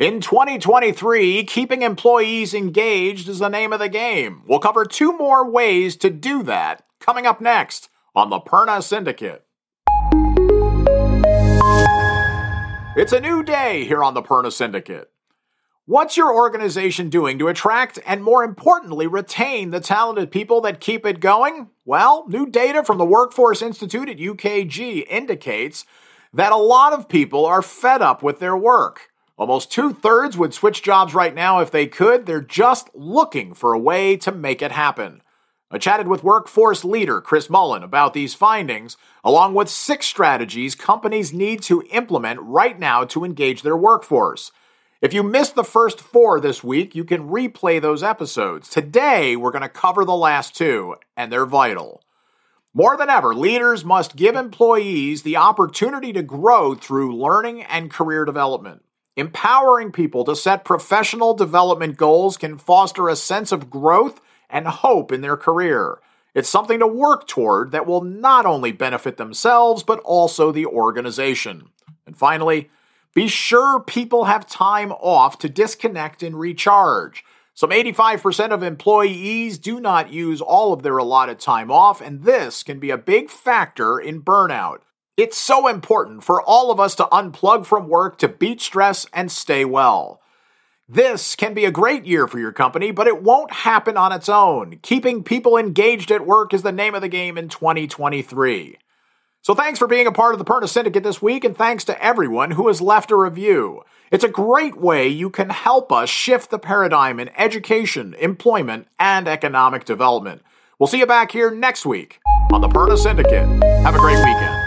In 2023, keeping employees engaged is the name of the game. We'll cover two more ways to do that coming up next on the Perna Syndicate. It's a new day here on the Perna Syndicate. What's your organization doing to attract and, more importantly, retain the talented people that keep it going? Well, new data from the Workforce Institute at UKG indicates that a lot of people are fed up with their work. Almost two thirds would switch jobs right now if they could. They're just looking for a way to make it happen. I chatted with workforce leader Chris Mullen about these findings, along with six strategies companies need to implement right now to engage their workforce. If you missed the first four this week, you can replay those episodes. Today, we're going to cover the last two, and they're vital. More than ever, leaders must give employees the opportunity to grow through learning and career development. Empowering people to set professional development goals can foster a sense of growth and hope in their career. It's something to work toward that will not only benefit themselves, but also the organization. And finally, be sure people have time off to disconnect and recharge. Some 85% of employees do not use all of their allotted time off, and this can be a big factor in burnout. It's so important for all of us to unplug from work to beat stress and stay well. This can be a great year for your company, but it won't happen on its own. Keeping people engaged at work is the name of the game in 2023. So thanks for being a part of the Perna Syndicate this week, and thanks to everyone who has left a review. It's a great way you can help us shift the paradigm in education, employment, and economic development. We'll see you back here next week on the Perna Syndicate. Have a great weekend.